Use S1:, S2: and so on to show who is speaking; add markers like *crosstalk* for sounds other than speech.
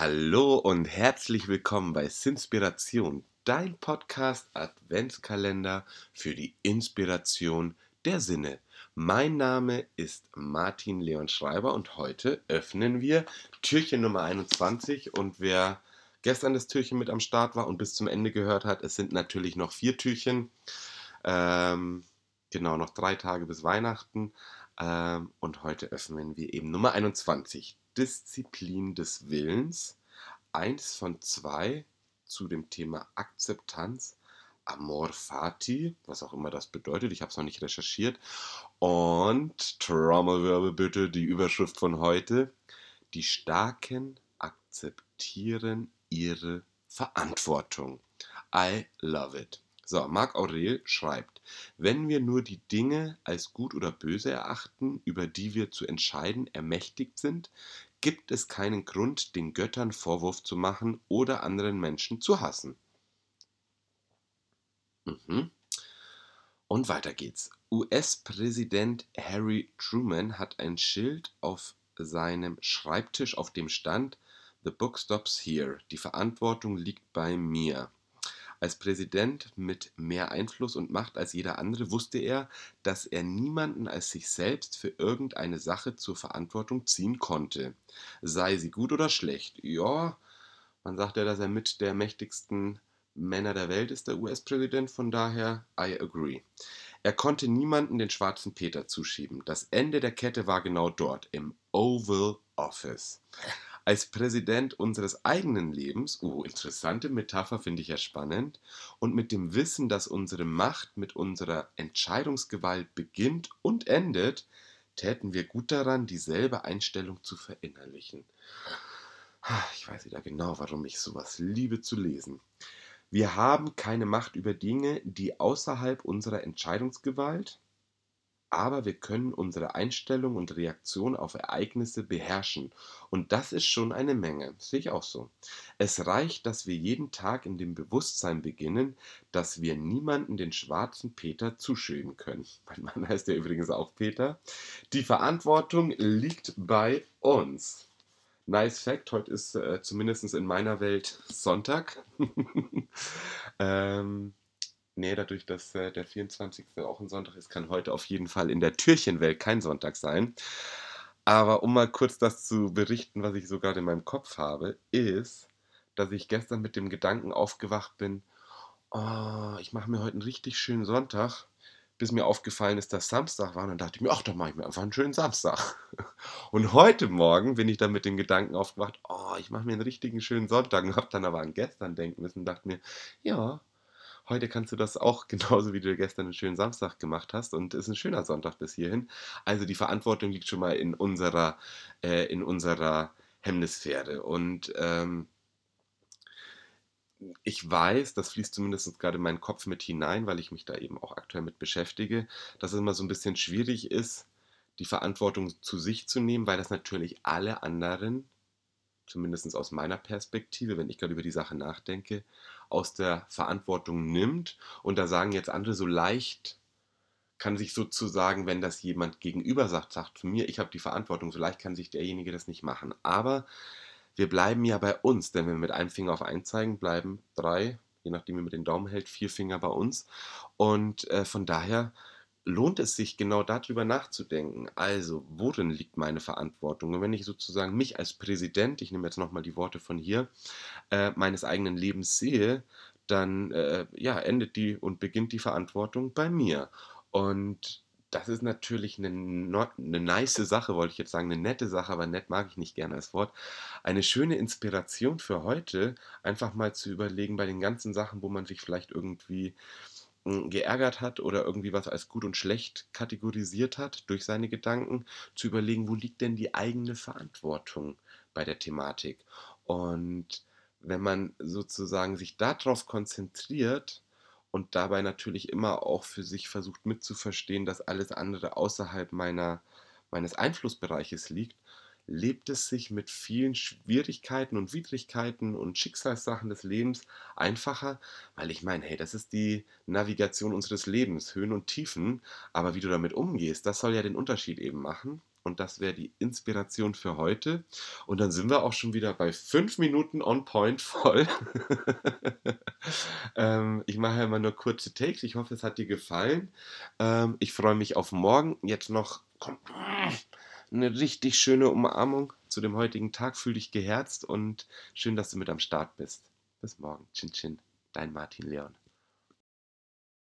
S1: Hallo und herzlich willkommen bei Sinspiration, dein Podcast Adventskalender für die Inspiration der Sinne. Mein Name ist Martin Leon Schreiber und heute öffnen wir Türchen Nummer 21 und wer gestern das Türchen mit am Start war und bis zum Ende gehört hat, es sind natürlich noch vier Türchen. Ähm, genau, noch drei Tage bis Weihnachten. Ähm, und heute öffnen wir eben Nummer 21. Disziplin des Willens. Eins von zwei zu dem Thema Akzeptanz. Amor Fati, was auch immer das bedeutet, ich habe es noch nicht recherchiert. Und Trommelwirbel bitte, die Überschrift von heute. Die Starken akzeptieren ihre Verantwortung. I love it. So, Marc Aurel schreibt, wenn wir nur die Dinge als gut oder böse erachten, über die wir zu entscheiden ermächtigt sind, gibt es keinen Grund, den Göttern Vorwurf zu machen oder anderen Menschen zu hassen. Mhm. Und weiter geht's. US-Präsident Harry Truman hat ein Schild auf seinem Schreibtisch, auf dem stand The book stops here. Die Verantwortung liegt bei mir. Als Präsident mit mehr Einfluss und Macht als jeder andere wusste er, dass er niemanden als sich selbst für irgendeine Sache zur Verantwortung ziehen konnte. Sei sie gut oder schlecht. Ja, man sagt ja, dass er mit der mächtigsten Männer der Welt ist, der US-Präsident, von daher I agree. Er konnte niemanden den schwarzen Peter zuschieben. Das Ende der Kette war genau dort, im Oval Office als Präsident unseres eigenen Lebens, oh, interessante Metapher, finde ich ja spannend, und mit dem Wissen, dass unsere Macht mit unserer Entscheidungsgewalt beginnt und endet, täten wir gut daran, dieselbe Einstellung zu verinnerlichen. Ich weiß wieder genau, warum ich sowas liebe zu lesen. Wir haben keine Macht über Dinge, die außerhalb unserer Entscheidungsgewalt, aber wir können unsere Einstellung und Reaktion auf Ereignisse beherrschen. Und das ist schon eine Menge. Sehe ich auch so. Es reicht, dass wir jeden Tag in dem Bewusstsein beginnen, dass wir niemanden den schwarzen Peter zuschieben können. *laughs* Mein Mann heißt ja übrigens auch Peter. Die Verantwortung liegt bei uns. Nice Fact, heute ist äh, zumindest in meiner Welt Sonntag. *laughs* ähm, Nee, dadurch, dass äh, der 24. auch ein Sonntag ist, kann heute auf jeden Fall in der Türchenwelt kein Sonntag sein. Aber um mal kurz das zu berichten, was ich so gerade in meinem Kopf habe, ist, dass ich gestern mit dem Gedanken aufgewacht bin, oh, ich mache mir heute einen richtig schönen Sonntag, bis mir aufgefallen ist, dass Samstag war. Und dann dachte ich mir, ach, dann mache ich mir einfach einen schönen Samstag. *laughs* Und heute Morgen bin ich dann mit dem Gedanken aufgewacht, oh, ich mache mir einen richtigen schönen Sonntag und habe dann aber an gestern denken müssen und dachte mir, ja, Heute kannst du das auch *laughs* genauso, wie du gestern einen schönen Samstag gemacht hast. Und es ist ein schöner Sonntag bis hierhin. Also die Verantwortung liegt schon mal in unserer, äh, in unserer Hemisphäre. Und ähm, ich weiß, das fließt zumindest gerade in meinen Kopf mit hinein, weil ich mich da eben auch aktuell mit beschäftige, dass es immer so ein bisschen schwierig ist, die Verantwortung zu sich zu nehmen, weil das natürlich alle anderen, zumindest aus meiner Perspektive, wenn ich gerade über die Sache nachdenke, aus der Verantwortung nimmt. Und da sagen jetzt andere so leicht, kann sich sozusagen, wenn das jemand gegenüber sagt, sagt zu mir, ich habe die Verantwortung, so leicht kann sich derjenige das nicht machen. Aber wir bleiben ja bei uns, denn wenn wir mit einem Finger auf einen zeigen, bleiben drei, je nachdem wie man den Daumen hält, vier Finger bei uns. Und äh, von daher lohnt es sich genau darüber nachzudenken. Also, worin liegt meine Verantwortung? Und wenn ich sozusagen mich als Präsident, ich nehme jetzt nochmal die Worte von hier, äh, meines eigenen Lebens sehe, dann äh, ja, endet die und beginnt die Verantwortung bei mir. Und das ist natürlich eine, eine nice Sache, wollte ich jetzt sagen, eine nette Sache, aber nett mag ich nicht gerne als Wort. Eine schöne Inspiration für heute, einfach mal zu überlegen bei den ganzen Sachen, wo man sich vielleicht irgendwie geärgert hat oder irgendwie was als gut und schlecht kategorisiert hat durch seine Gedanken, zu überlegen, wo liegt denn die eigene Verantwortung bei der Thematik. Und wenn man sozusagen sich darauf konzentriert und dabei natürlich immer auch für sich versucht mitzuverstehen, dass alles andere außerhalb meiner, meines Einflussbereiches liegt, lebt es sich mit vielen Schwierigkeiten und Widrigkeiten und Schicksalssachen des Lebens einfacher, weil ich meine, hey, das ist die Navigation unseres Lebens, Höhen und Tiefen, aber wie du damit umgehst, das soll ja den Unterschied eben machen. Und das wäre die Inspiration für heute. Und dann sind wir auch schon wieder bei fünf Minuten on point voll. *laughs* ähm, ich mache ja immer nur kurze Takes. Ich hoffe, es hat dir gefallen. Ähm, ich freue mich auf morgen. Jetzt noch komm, eine richtig schöne Umarmung zu dem heutigen Tag. Fühl dich geherzt und schön, dass du mit am Start bist. Bis morgen. Chin Chin. Dein Martin Leon.